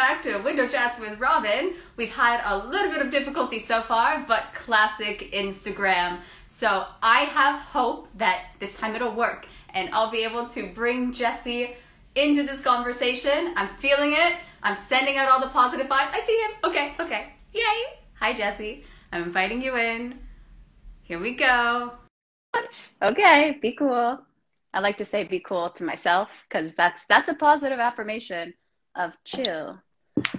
back to Window Chats with Robin. We've had a little bit of difficulty so far, but classic Instagram. So I have hope that this time it'll work and I'll be able to bring Jesse into this conversation. I'm feeling it. I'm sending out all the positive vibes. I see him. Okay, okay. Yay. Hi, Jesse. I'm inviting you in. Here we go. Okay, be cool. I like to say be cool to myself because that's that's a positive affirmation of chill.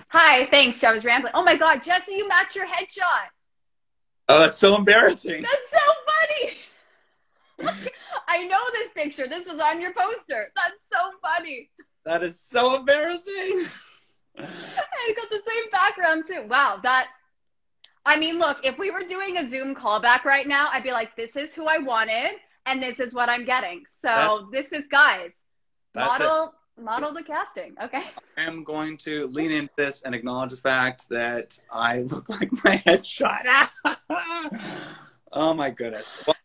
Hi, thanks. I was rambling. Oh my god, Jesse, you match your headshot. Oh, that's so embarrassing. That's so funny. I know this picture. This was on your poster. That's so funny. That is so embarrassing. I got the same background too. Wow, that I mean, look, if we were doing a Zoom callback right now, I'd be like, this is who I wanted and this is what I'm getting. So that, this is guys. Model. Model the casting. Okay. I am going to lean into this and acknowledge the fact that I look like my headshot. oh my goodness. Well,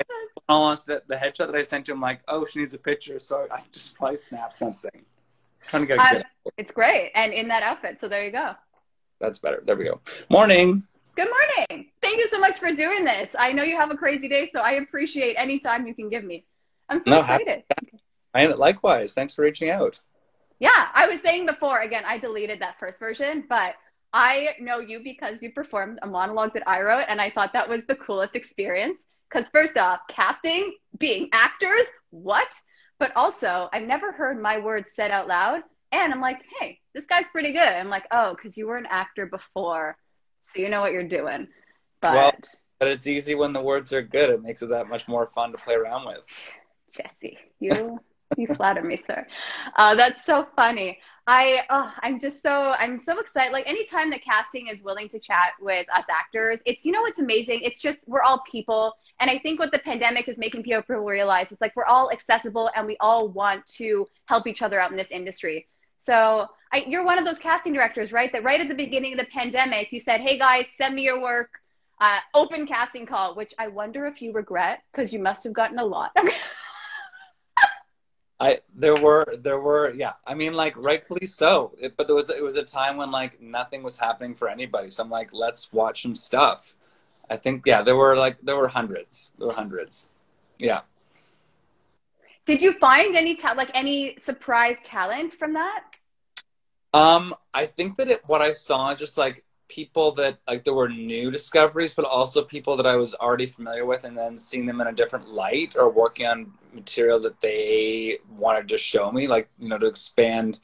almost the, the headshot that I sent you, I'm like, oh, she needs a picture, so I just probably snap something. I'm trying to get um, It's great, and in that outfit. So there you go. That's better. There we go. Morning. Good morning. Thank you so much for doing this. I know you have a crazy day, so I appreciate any time you can give me. I'm so no, excited. And likewise. Thanks for reaching out. Yeah, I was saying before, again, I deleted that first version, but I know you because you performed a monologue that I wrote, and I thought that was the coolest experience. Because, first off, casting, being actors, what? But also, I've never heard my words said out loud. And I'm like, hey, this guy's pretty good. I'm like, oh, because you were an actor before so you know what you're doing. But well, but it's easy when the words are good. It makes it that much more fun to play around with. Jesse, you you flatter me, sir. Uh, that's so funny. I oh, I'm just so I'm so excited. Like anytime that casting is willing to chat with us actors, it's you know what's amazing. It's just we're all people, and I think what the pandemic is making people realize is like we're all accessible and we all want to help each other out in this industry. So I, you're one of those casting directors, right? That right at the beginning of the pandemic, you said, "Hey guys, send me your work." Uh, open casting call, which I wonder if you regret because you must have gotten a lot. I there were there were yeah. I mean like rightfully so. It, but there was it was a time when like nothing was happening for anybody. So I'm like let's watch some stuff. I think yeah there were like there were hundreds. There were hundreds. Yeah. Did you find any ta- like any surprise talent from that? Um, I think that it, what I saw just like people that like there were new discoveries, but also people that I was already familiar with, and then seeing them in a different light or working on material that they wanted to show me, like you know, to expand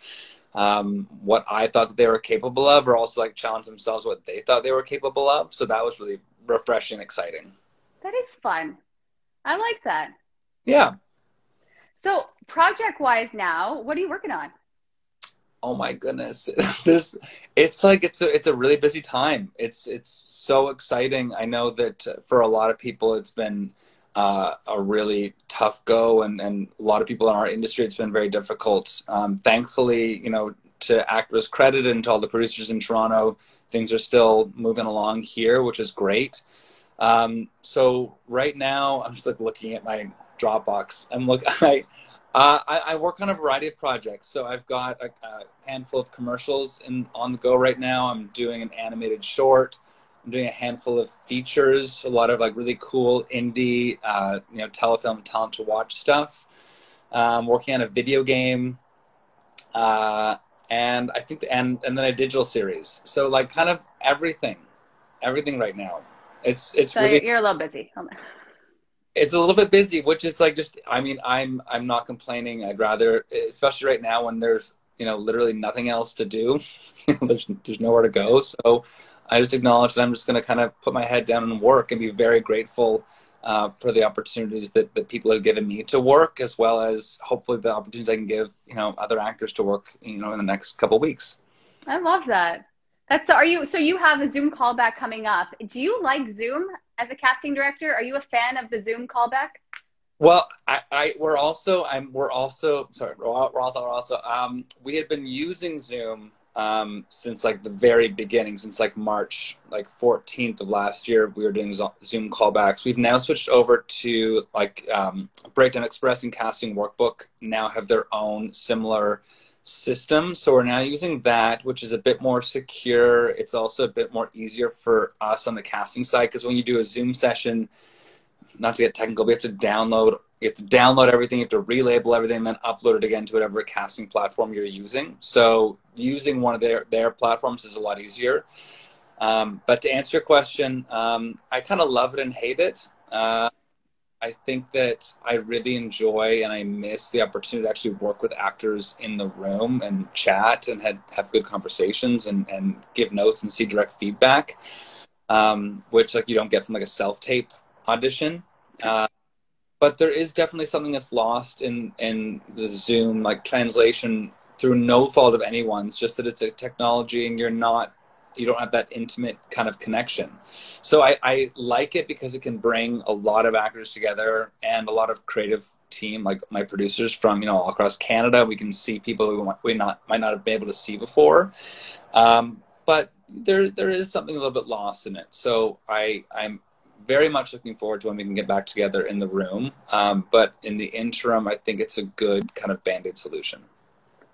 um, what I thought that they were capable of, or also like challenge themselves what they thought they were capable of. So that was really refreshing, exciting. That is fun. I like that. Yeah. So, project wise now, what are you working on? Oh my goodness. There's it's like it's a it's a really busy time. It's it's so exciting. I know that for a lot of people it's been uh, a really tough go and, and a lot of people in our industry it's been very difficult. Um, thankfully, you know, to actors credit and to all the producers in Toronto, things are still moving along here, which is great. Um, so right now I'm just like looking at my Dropbox. I'm look. I, uh, I, I work on a variety of projects. So I've got a, a, handful of commercials in on the go right now. I'm doing an animated short. I'm doing a handful of features. A lot of like really cool indie, uh, you know, telefilm talent to watch stuff. Um, working on a video game. Uh, and I think, the, and and then a digital series. So like kind of everything, everything right now. It's it's so really you're a little busy it's a little bit busy which is like just i mean i'm i'm not complaining. I'd rather especially right now when there's you know literally nothing else to do there's, there's nowhere to go. So i just acknowledge that i'm just going to kind of put my head down and work and be very grateful uh, for the opportunities that, that people have given me to work as well as hopefully the opportunities i can give you know other actors to work you know in the next couple weeks. I love that. That's so are you so you have a zoom callback coming up. Do you like zoom as a casting director? Are you a fan of the Zoom callback? Well, I, I we're also I'm we're also sorry we're also we're also um, we had been using Zoom um, since like the very beginning, since like March like 14th of last year, we were doing Zoom callbacks. We've now switched over to like um, Breakdown Express and Casting Workbook now have their own similar system. So we're now using that, which is a bit more secure. It's also a bit more easier for us on the casting side because when you do a Zoom session, not to get technical, we have to download you have to download everything, you have to relabel everything, then upload it again to whatever casting platform you're using. So using one of their their platforms is a lot easier. Um, but to answer your question, um, I kind of love it and hate it. Uh, I think that I really enjoy and I miss the opportunity to actually work with actors in the room and chat and had, have good conversations and, and give notes and see direct feedback, um, which like you don't get from like a self tape audition. Uh, but there is definitely something that's lost in in the Zoom like translation through no fault of anyone's. Just that it's a technology and you're not you don't have that intimate kind of connection. So I, I like it because it can bring a lot of actors together and a lot of creative team, like my producers from you know all across Canada. We can see people who we not might not have been able to see before, um, but there there is something a little bit lost in it. So I I'm very much looking forward to when we can get back together in the room. Um, but in the interim, I think it's a good kind of band aid solution.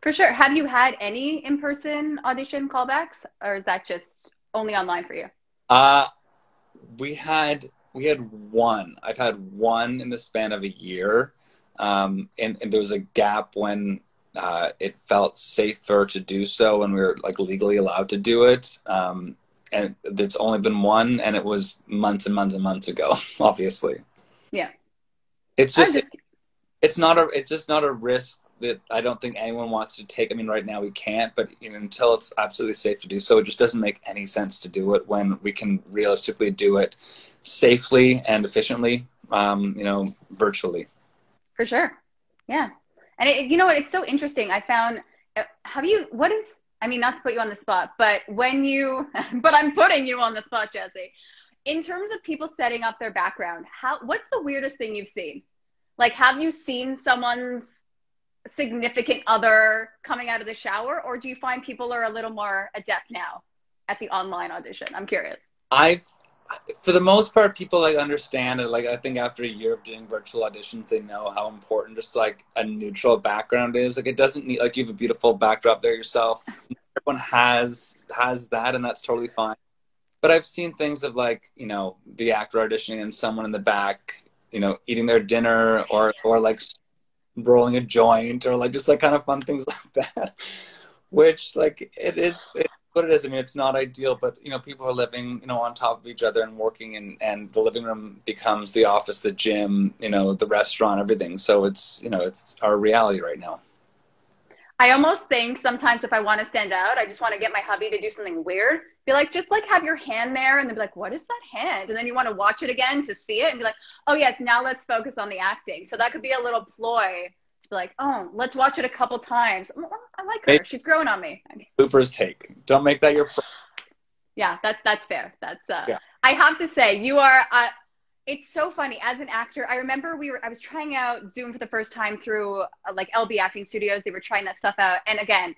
For sure. Have you had any in person audition callbacks, or is that just only online for you? Uh, we had we had one. I've had one in the span of a year, um, and, and there was a gap when uh, it felt safer to do so, and we were like legally allowed to do it. Um, and it's only been one, and it was months and months and months ago. Obviously, yeah. It's just, just... It, it's not a it's just not a risk that I don't think anyone wants to take. I mean, right now we can't, but you know, until it's absolutely safe to do so, it just doesn't make any sense to do it when we can realistically do it safely and efficiently. Um, you know, virtually. For sure. Yeah, and it, you know what? It's so interesting. I found. Uh, have you? What is? I mean, not to put you on the spot, but when you, but I'm putting you on the spot, Jesse. In terms of people setting up their background, how? What's the weirdest thing you've seen? Like, have you seen someone's significant other coming out of the shower, or do you find people are a little more adept now at the online audition? I'm curious. I've, for the most part, people like understand it. Like I think after a year of doing virtual auditions, they know how important just like a neutral background is. Like it doesn't need like you have a beautiful backdrop there yourself. Everyone has has that, and that's totally fine. But I've seen things of like you know the actor auditioning and someone in the back, you know, eating their dinner or or like rolling a joint or like just like kind of fun things like that which like it is what it is i mean it's not ideal but you know people are living you know on top of each other and working and and the living room becomes the office the gym you know the restaurant everything. So it's you know it's our reality right now I almost think sometimes if I want to stand out, I just want to get my hubby to do something weird. Be like, just like have your hand there and then be like, what is that hand? And then you want to watch it again to see it and be like, oh, yes, now let's focus on the acting. So that could be a little ploy to be like, oh, let's watch it a couple times. Oh, I like her. She's growing on me. Cooper's take. Don't make that your. Yeah, that's that's fair. That's uh, yeah. I have to say, you are. Uh, it's so funny as an actor i remember we were i was trying out zoom for the first time through uh, like lb acting studios. They were trying that stuff out. And again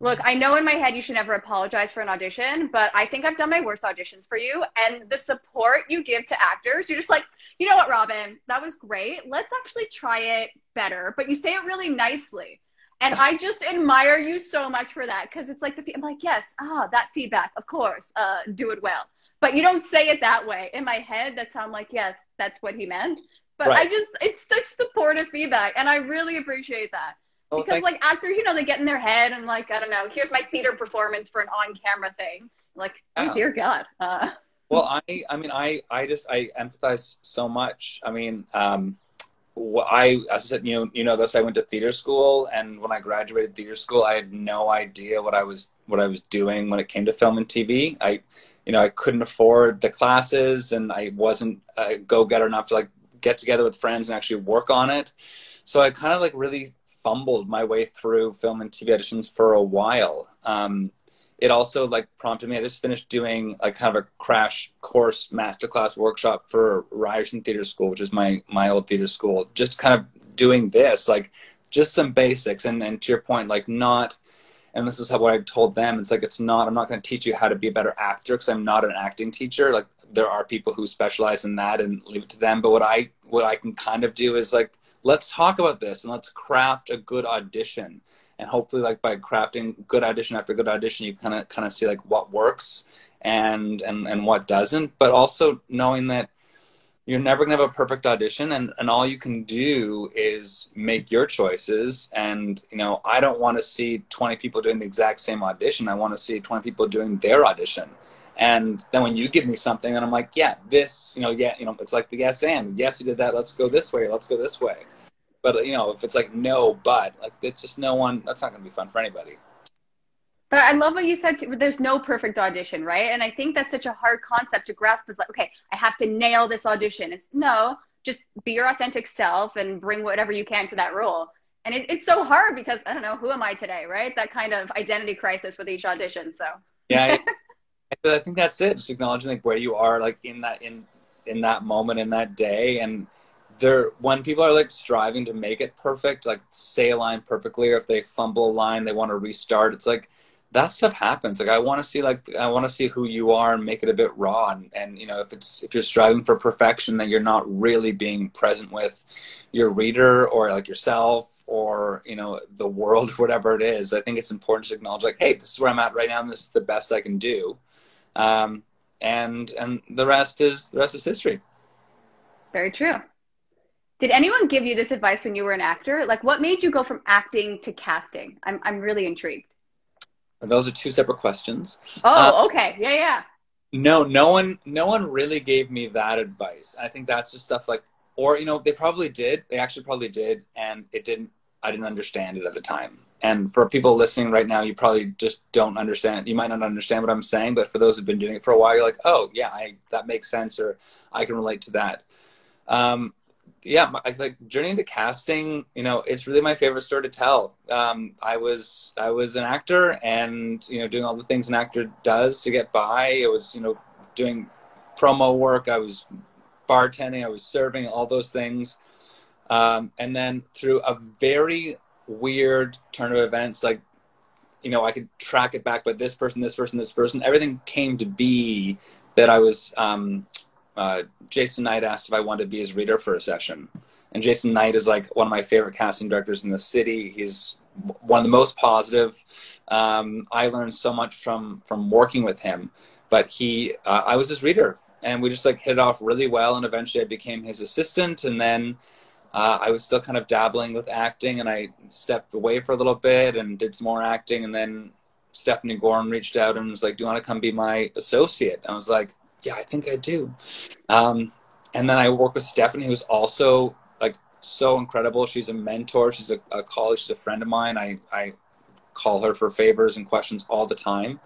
look i know in my head you should never apologize for an audition but i think i've done my worst auditions for you. And the support you give to actors you're just like you know what robin? That was great. Let's actually try it better but you say it really nicely. And I just admire you so much for that because it's like the I'm like yes ah that feedback of course uh, do it well but you don't say it that way. In my head, that's how I'm like, yes, that's what he meant. But right. I just, it's such supportive feedback, and I really appreciate that. Oh, because like actors, you know, they get in their head and like, I don't know, here's my theater performance for an on-camera thing. Like, oh, dear God. Uh. Well, I, I mean, I, I just, I empathize so much. I mean, um, I, as I said, you know, you know this. I went to theater school, and when I graduated theater school, I had no idea what I was what I was doing when it came to film and TV. I, you know, I couldn't afford the classes, and I wasn't a go getter enough to like get together with friends and actually work on it. So I kind of like really fumbled my way through film and TV auditions for a while. Um, it also like prompted me. I just finished doing like kind of a crash course masterclass workshop for Ryerson Theater School, which is my my old theater school. Just kind of doing this, like just some basics, and and to your point, like not. And this is how what I told them. It's like it's not. I'm not going to teach you how to be a better actor because I'm not an acting teacher. Like there are people who specialize in that, and leave it to them. But what I what I can kind of do is like let's talk about this and let's craft a good audition and hopefully like by crafting good audition after good audition you kind of kind of see like what works and and and what doesn't but also knowing that you're never going to have a perfect audition and, and all you can do is make your choices. And you know i don't want to see 20 people doing the exact same audition. I want to see 20 people doing their audition. And then when you give me something and i'm like yeah this you know yeah you know it's like the yes and. Yes you did that. Let's go this way. Let's go this way. But you know if it's like no but like it's just no one that's not going to be fun for anybody but I love what you said. Too, there's no perfect audition, right? And I think that's such a hard concept to grasp. Is like, okay, I have to nail this audition. It's no, just be your authentic self and bring whatever you can to that role. And it, it's so hard because I don't know who am I today, right? That kind of identity crisis with each audition. So yeah, I, I think that's it. Just acknowledging like where you are, like in that in in that moment in that day, and there when people are like striving to make it perfect, like say a line perfectly, or if they fumble a line, they want to restart. It's like that stuff happens. Like I want to see like I want to see who you are and make it a bit raw. And, and you know if it's if you're striving for perfection, then you're not really being present with your reader or like yourself or you know the world, whatever it is. I think it's important to acknowledge like, hey, this is where I'm at right now, and this is the best I can do. Um, and and the rest is the rest is history. Very true. Did anyone give you this advice when you were an actor? Like, what made you go from acting to casting? I'm I'm really intrigued. Those are two separate questions. Oh, uh, okay. Yeah, yeah. No, no one, no one really gave me that advice. I think that's just stuff like, or you know, they probably did. They actually probably did, and it didn't. I didn't understand it at the time. And for people listening right now, you probably just don't understand. You might not understand what I'm saying, but for those who've been doing it for a while, you're like, oh yeah, I, that makes sense, or I can relate to that. Um, yeah, my, like journey into casting, you know, it's really my favorite story to tell. Um, I was I was an actor, and you know, doing all the things an actor does to get by. I was you know doing promo work. I was bartending. I was serving. All those things, um, and then through a very weird turn of events, like you know, I could track it back, but this person, this person, this person, everything came to be that I was um, uh, Jason Knight asked if I wanted to be his reader for a session. And Jason Knight is like one of my favorite casting directors in the city. He's one of the most positive. Um, I learned so much from from working with him. But he, uh, I was his reader, and we just like hit it off really well. And eventually, I became his assistant. And then uh, I was still kind of dabbling with acting, and I stepped away for a little bit and did some more acting. And then Stephanie Gorin reached out and was like, "Do you want to come be my associate?" I was like, yeah, I think I do. Um, and then I work with Stephanie, who's also like so incredible. She's a mentor. She's a, a colleague. She's a friend of mine. I, I call her for favors and questions all the time.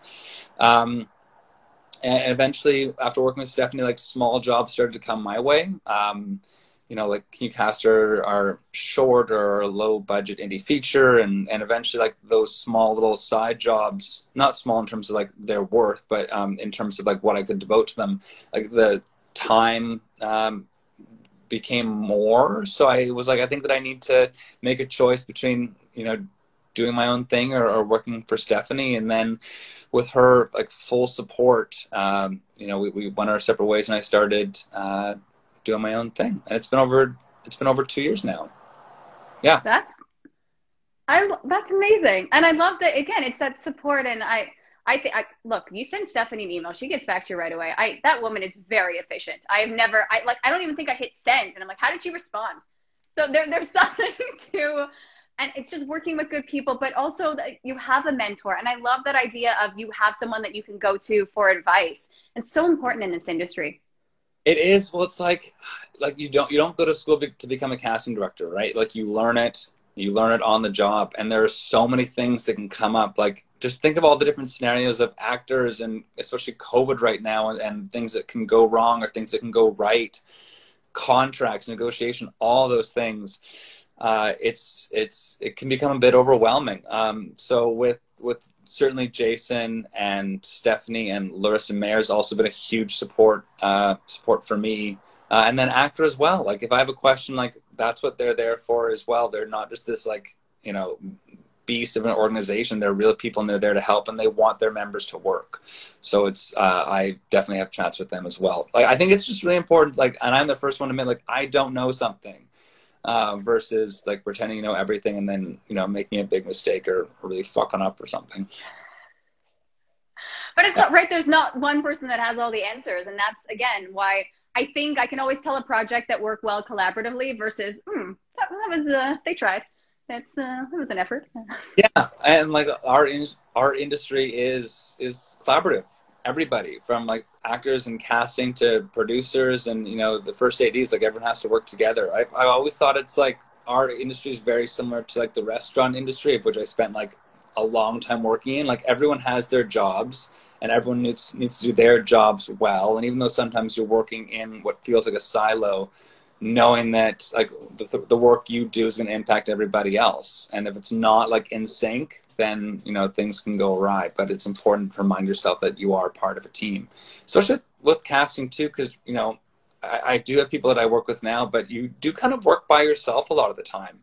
Um, and eventually, after working with Stephanie, like small jobs started to come my way. Um, you know, like can you cast our, our short or low budget indie feature and, and eventually like those small little side jobs, not small in terms of like their worth, but um, in terms of like what I could devote to them, like the time um, became more. So I was like, I think that I need to make a choice between, you know, doing my own thing or, or working for Stephanie. And then with her like full support, um, you know, we, we went our separate ways and I started, uh, doing my own thing, and it's been over it's been over two years now. Yeah, that's I that's amazing, and I love that again. It's that support, and I I think look. You send Stephanie an email, she gets back to you right away. I that woman is very efficient. I have never I like I don't even think I hit send, and I'm like, how did she respond? So there there's something to and it's just working with good people but also you have a mentor and i love that idea of you have someone that you can go to for advice it's so important in this industry it is. Well, it's like, like you don't you don't go to school to become a casting director, right? Like you learn it, you learn it on the job, and there are so many things that can come up. Like just think of all the different scenarios of actors, and especially COVID right now, and, and things that can go wrong or things that can go right, contracts, negotiation, all those things. Uh, it's it's it can become a bit overwhelming. Um, so with with certainly Jason and Stephanie and Larissa Mayer has also been a huge support uh, support for me. Uh, and then actor as well. Like if I have a question, like that's what they're there for as well. They're not just this like you know beast of an organization. They're real people and they're there to help and they want their members to work. So it's uh, I definitely have chats with them as well. Like I think it's just really important. Like and I'm the first one to admit like I don't know something. Uh, versus like pretending you know everything and then you know making a big mistake or really fucking up or something. But it's not right. There's not one person that has all the answers, and that's again why I think I can always tell a project that worked well collaboratively versus hmm, that, that was uh, they tried. That's uh, that was an effort. yeah, and like our in- our industry is is collaborative. Everybody from like actors and casting to producers and you know the first ads like everyone has to work together. I i always thought it's like our industry is very similar to like the restaurant industry which i spent like a long time working in. Like everyone has their jobs and everyone needs needs to do their jobs well. And even though sometimes you're working in what feels like a silo knowing that like the, the work you do is going to impact everybody else. And if it's not like in sync then you know things can go awry. But it's important to remind yourself that you are part of a team. Especially with casting too because you know I, I, do have people that i work with now but you do kind of work by yourself a lot of the time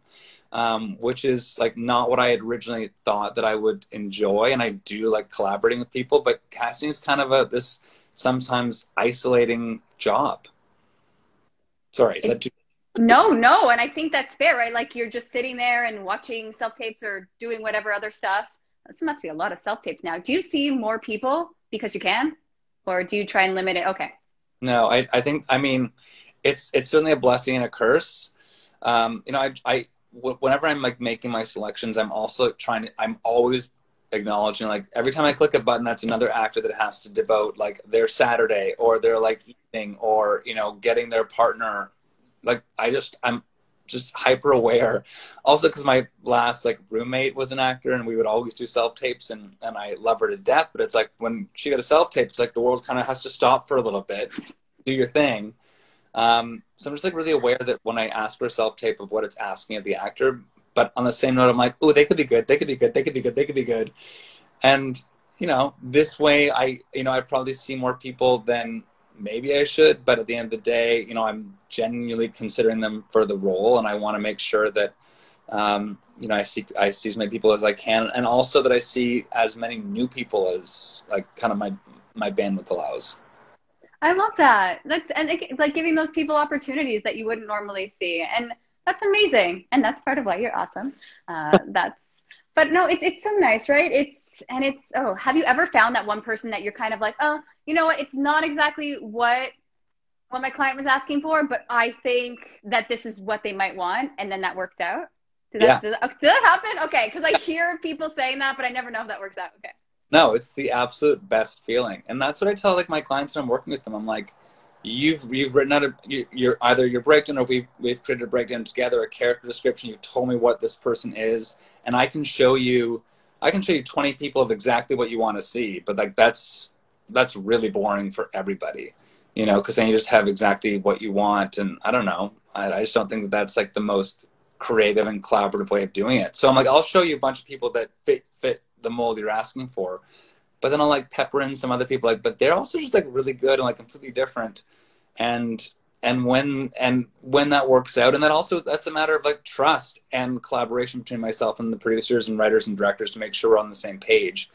um, which is like not what i had originally thought that i would enjoy. And i do like collaborating with people but casting is kind of a this sometimes isolating job Sorry, is that too? No, no, and I think that's fair, right? Like you're just sitting there and watching self tapes or doing whatever other stuff. This must be a lot of self tapes now. Do you see more people because you can, or do you try and limit it? Okay. No, I, I think I mean, it's it's certainly a blessing and a curse. Um, you know, I, I whenever I'm like making my selections, I'm also trying to. I'm always acknowledging like every time I click a button, that's another actor that has to devote like their Saturday or their like evening or you know getting their partner. Like I just I'm just hyper aware. Also because my last like roommate was an actor and we would always do self tapes and and I love her to death. But it's like when she got a self tape, it's like the world kind of has to stop for a little bit, do your thing. Um, so I'm just like really aware that when I ask for a self tape of what it's asking of the actor, but on the same note, I'm like, oh, they could be good. They could be good. They could be good. They could be good. And, you know, this way I, you know, I probably see more people than maybe I should. But at the end of the day, you know, I'm genuinely considering them for the role. And I want to make sure that, um, you know, I see, I see as many people as I can. And also that I see as many new people as like kind of my, my bandwidth allows. I love that. That's and it, like giving those people opportunities that you wouldn't normally see. And that's amazing. And that's part of why you're awesome. Uh, that's but no it's it's so nice right? It's and it's oh have you ever found that one person that you're kind of like oh you know what? It's not exactly what what my client was asking for but i think that this is what they might want. And then that worked out. Did that, yeah. did, that, did that happen? Okay. Because i hear people saying that but i never know if that works out. Okay. No it's the absolute best feeling. And that's what i tell like my clients when i'm working with them. I'm like you've you've written out a you, are either your breakdown or we've we've created a breakdown together, a character description. You told me what this person is, and I can show you. I can show you 20 people of exactly what you want to see, but like that's that's really boring for everybody, you know, because then you just have exactly what you want, and I don't know. I, I just don't think that that's like the most creative and collaborative way of doing it. So I'm like, I'll show you a bunch of people that fit fit the mold you're asking for, but then I'll like pepper in some other people like, but they're also just like really good and like completely different. And and when and when that works out, and that also that's a matter of like trust and collaboration between myself and the producers and writers and directors to make sure we're on the same page.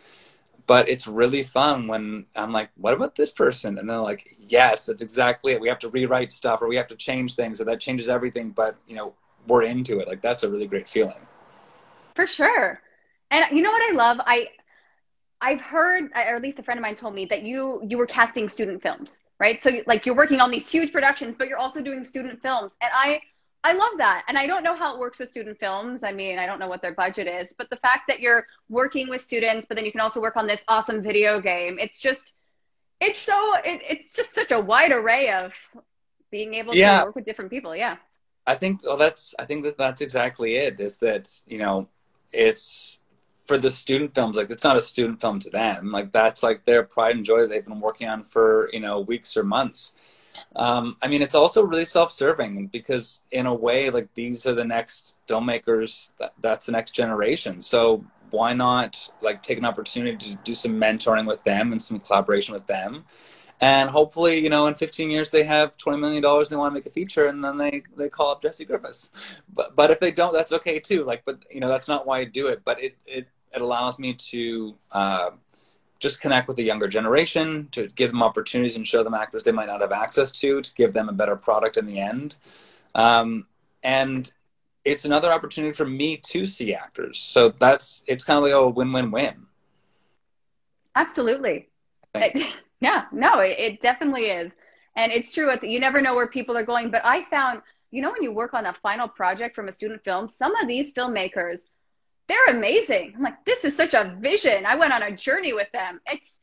But it's really fun when I'm like, what about this person? And they're like, yes, that's exactly it. We have to rewrite stuff or we have to change things, or that changes everything. But you know, we're into it. Like that's a really great feeling. For sure. And you know what I love? I I've heard, uh, or at least a friend of mine told me that you you were casting student films, right? So like you're working on these huge productions, but you're also doing student films, and I I love that. And I don't know how it works with student films. I mean, I don't know what their budget is, but the fact that you're working with students, but then you can also work on this awesome video game, it's just it's so it, it's just such a wide array of being able yeah. to work with different people. Yeah. I think well that's I think that that's exactly it is that, you know, it's for the student films, like it's not a student film to them. Like that's like their pride and joy they've been working on for you know weeks or months. Um, I mean, it's also really self-serving because in a way, like these are the next filmmakers. That, that's the next generation. So why not like take an opportunity to do some mentoring with them and some collaboration with them? and hopefully you know in 15 years they have 20 million dollars they want to make a feature and then they they call up jesse griffiths but but if they don't that's okay too like but you know that's not why i do it but it it, it allows me to uh, just connect with the younger generation to give them opportunities and show them actors they might not have access to to give them a better product in the end um, and it's another opportunity for me to see actors. So that's it's kind of like a win-win-win. Absolutely. It, yeah, no, it, it, definitely is. And it's true. You never know where people are going. But I found, you know, when you work on a final project from a student film, some of these filmmakers, they're amazing. I'm like, this is such a vision. I went on a journey with them. It's,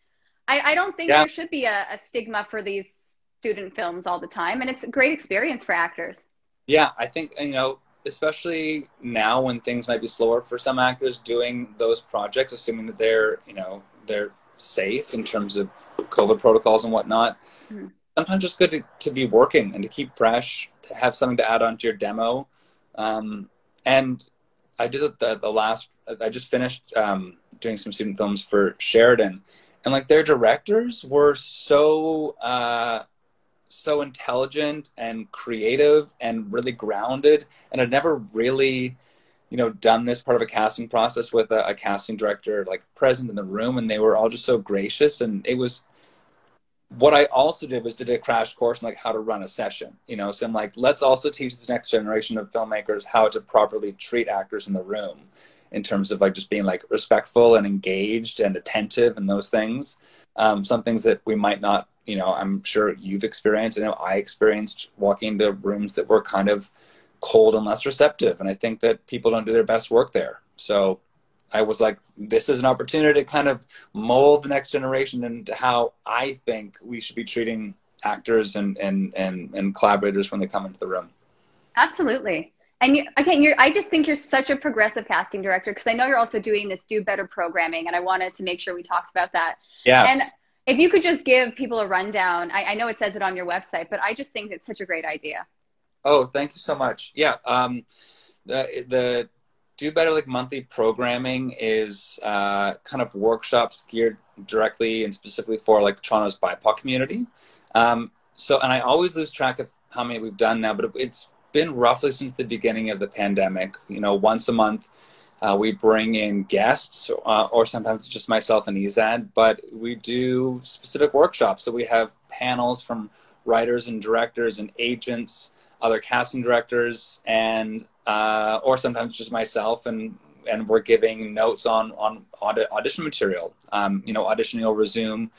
I, I don't think yeah. there should be a, a stigma for these student films all the time. And it's a great experience for actors. Yeah, I think, you know, especially now when things might be slower for some actors doing those projects, assuming that they're, you know, they're safe in terms of COVID protocols and whatnot. Mm-hmm. Sometimes it's good to, to be working and to keep fresh, to have something to add onto your demo. Um, and I did the, the last, I just finished um, doing some student films for Sheridan. And like their directors were so, uh, so intelligent and creative and really grounded. And I'd never really, you know, done this part of a casting process with a, a, casting director like present in the room, and they were all just so gracious. And it was what I also did was did a crash course on like how to run a session. You know, so I'm like, let's also teach this next generation of filmmakers how to properly treat actors in the room in terms of like just being like respectful and engaged and attentive and those things. Um, some things that we might not you know, I'm sure you've experienced, I know I experienced walking into rooms that were kind of cold and less receptive. And I think that people don't do their best work there. So I was like, this is an opportunity to kind of mold the next generation into how I think we should be treating actors and, and, and, and collaborators when they come into the room. Absolutely. And you, again, you're, I just think you're such a progressive casting director because I know you're also doing this do better programming, and I wanted to make sure we talked about that. Yes. And if you could just give people a rundown, I, I, know it says it on your website, but I just think it's such a great idea. Oh, thank you so much. Yeah, um, the the Do Better like monthly programming is uh, kind of workshops geared directly and specifically for like Toronto's BIPOC community. Um, so, and I always lose track of how many we've done now, but it's been roughly since the beginning of the pandemic. You know, once a month uh, we bring in guests, uh, or sometimes just myself and Ezad, but we do specific workshops. So we have panels from writers and directors and agents, other casting directors, and uh, or sometimes just myself, and and we're giving notes on on audition material. Um, you know, auditioning will resume.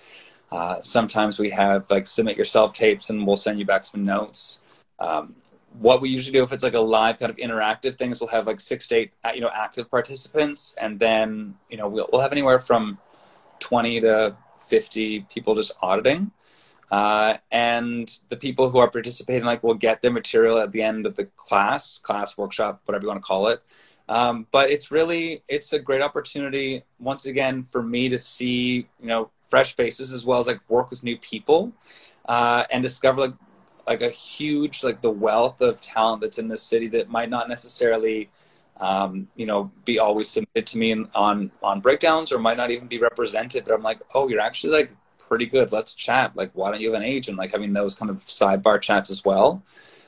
Uh, sometimes we have like submit yourself tapes, and we'll send you back some notes. Um, what we usually do if it's like a live kind of interactive things, we'll have like six to eight, uh, you know, active participants, and then you know we'll we'll have anywhere from twenty to fifty people just auditing, uh, and the people who are participating like will get their material at the end of the class, class workshop, whatever you want to call it. Um, but it's really it's a great opportunity once again for me to see you know fresh faces as well as like work with new people uh, and discover like like a huge like the wealth of talent that's in this city that might not necessarily um, you know be always submitted to me in, on on breakdowns or might not even be represented but i'm like oh you're actually like pretty good. Let's chat. Like why don't you have an agent? Like having those kind of sidebar chats as well.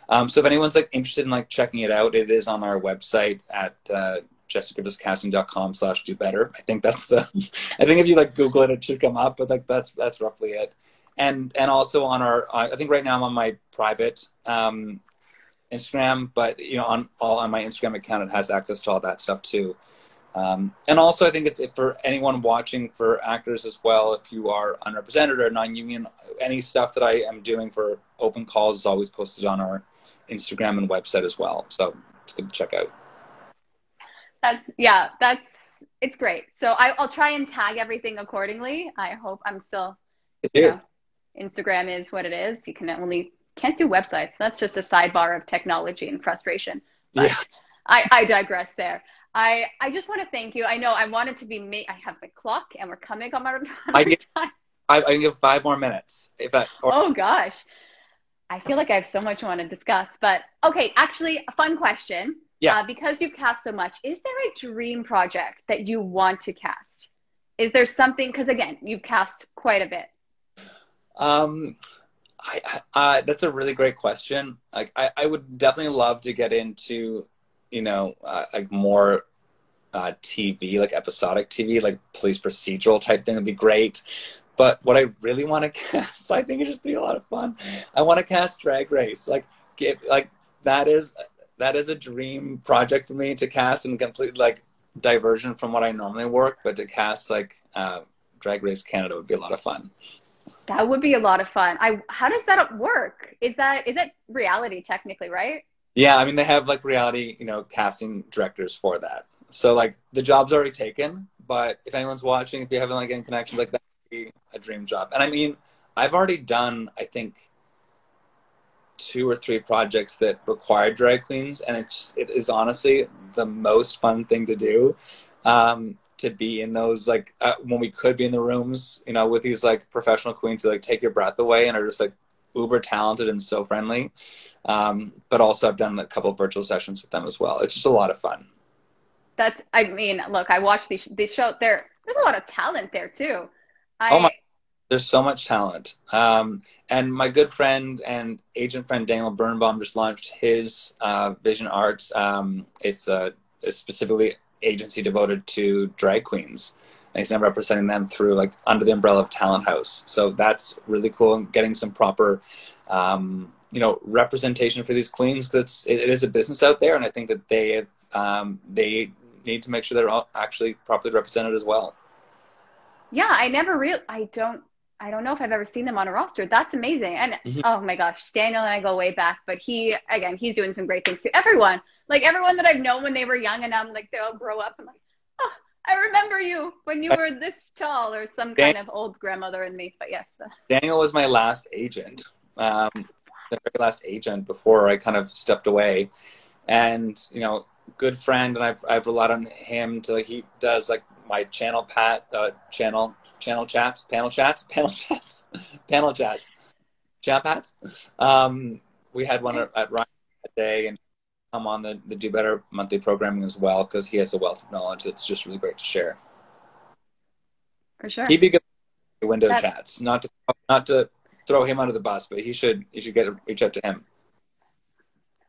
Um, so if anyone's like interested in like checking it out it is on our website at uh, jessicagriffithscasting.com slash do better. I think that's the i think if you like google it it should come up but like that's that's roughly it. And and also on our I think right now I'm on my private um, Instagram, but you know on all on my Instagram account it has access to all that stuff too. Um, and also, I think it's for anyone watching, for actors as well, if you are unrepresented or non-union, any stuff that I am doing for open calls is always posted on our Instagram and website as well. So it's good to check out. That's yeah, that's it's great. So I, will try and tag everything accordingly. I hope I'm still. You know, Instagram is what it is. You can only can't do websites. That's just a sidebar of technology and frustration. But yeah. I, I digress there. I, I just want to thank you. I know I wanted to be made. I have the clock and we're coming on our, on I get, time. I, I give five more minutes. If I, or- oh gosh. I feel like I have so much I want to discuss, but okay, actually a fun question. Yeah. Uh, because you've cast so much, is there a dream project that you want to cast? Is there something, because again, you've cast quite a bit. Um, I, I, that's a really great question. Like, I, I would definitely love to get into, you know, uh, like more uh, TV, like episodic TV, like police procedural type thing would be great. But what I really want to cast, I think it just be a lot of fun. I want to cast Drag Race. Like, get like that is that is a dream project for me to cast and complete like diversion from what I normally work, but to cast like uh, Drag Race Canada would be a lot of fun. That would be a lot of fun. I how does that work? Is that is it reality technically, right? Yeah, I mean they have like reality, you know, casting directors for that. So like the job's already taken, but if anyone's watching, if you haven't like any connections like that, be a dream job. And I mean, I've already done I think two or three projects that require drag queens, and it's it is honestly the most fun thing to do. Um, to be in those like uh, when we could be in the rooms, you know, with these like professional queens who like take your breath away and are just like uber talented and so friendly. Um, but also, I've done a couple of virtual sessions with them as well. It's just a lot of fun. That's, I mean, look, I watched these these shows. There, there's a lot of talent there too. I, oh my there's so much talent. Um, and my good friend and agent friend Daniel Birnbaum just launched his uh, Vision Arts. Um, it's a, a, specifically agency devoted to drag queens. And he's now representing them through like under the umbrella of Talent House. So that's really cool and getting some proper, um, you know, representation for these queens. That's it, it is a business out there, and I think that they um, they need to make sure they're actually properly represented as well. Yeah, I never real I don't I don't know if I've ever seen them on a roster. That's amazing. And mm-hmm. oh my gosh, Daniel and I go way back, but he again, he's doing some great things to Everyone, like everyone that I've known when they were young, and I'm like they all grow up. I'm like, I remember you when you were this tall, or some kind of old grandmother in me. But yes, uh, Daniel was my last agent, um, the very last agent before I kind of stepped away, and you know, good friend, and I've I've relied on him to he does like my channel pat uh, channel channel chats panel chats panel chats panel chats chat chats. Um, we had one at, Ryan that day and come on the, the Do Better monthly programming as well because he has a wealth of knowledge that's just really great to share. For sure. He'd be good window chats. Not to not to throw him under the bus, but he should he should get reach out to him.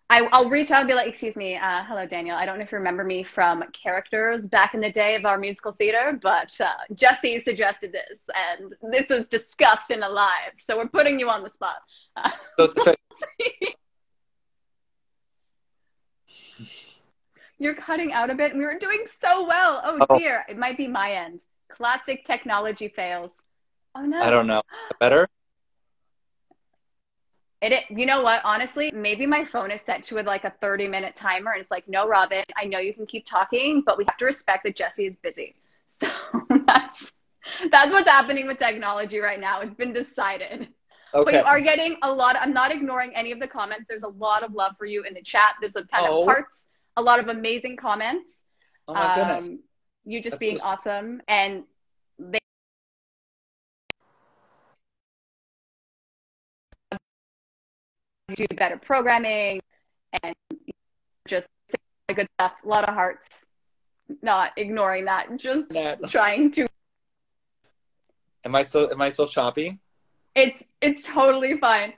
I, will reach out and be like, excuse me, uh, hello, Daniel. I don't know if you remember me from characters back in the day of our musical theater, but uh, Jesse suggested this, and this was discussed in a live. So we're putting you on the spot. Uh, so You're cutting out a bit. We were doing so well. Oh, oh, dear. It might be my end. Classic technology fails. Oh, no. I don't know. Better? It, you know what? Honestly, maybe my phone is set to with like a 30 minute timer. And it's like, no, Robin, I know you can keep talking, but we have to respect that Jesse is busy. So that's, that's what's happening with technology right now. It's been decided. Okay. But you are getting a lot. I'm not ignoring any of the comments. There's a lot of love for you in the chat. There's a ton oh. of hearts, a lot of amazing comments. Oh my goodness. Um, you just that's being just... awesome. And they do better programming and just good stuff. A lot of hearts. Not ignoring that. Just trying to. Am I still? Am I still choppy? It's it's totally fine.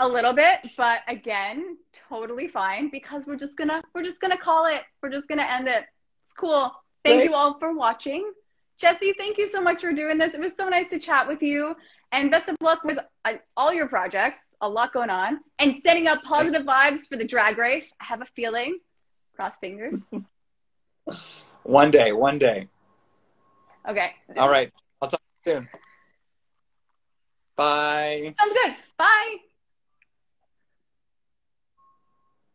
A little bit, but again, totally fine because we're just gonna we're just gonna call it. We're just gonna end it. It's cool. Thank Great. you all for watching. Jesse, thank you so much for doing this. It was so nice to chat with you. And best of luck with uh, all your projects. A lot going on. And setting up positive vibes for the drag race. I have a feeling. Cross fingers. one day, one day. Okay. All right. I'll talk soon. Bye. Sounds good. Bye.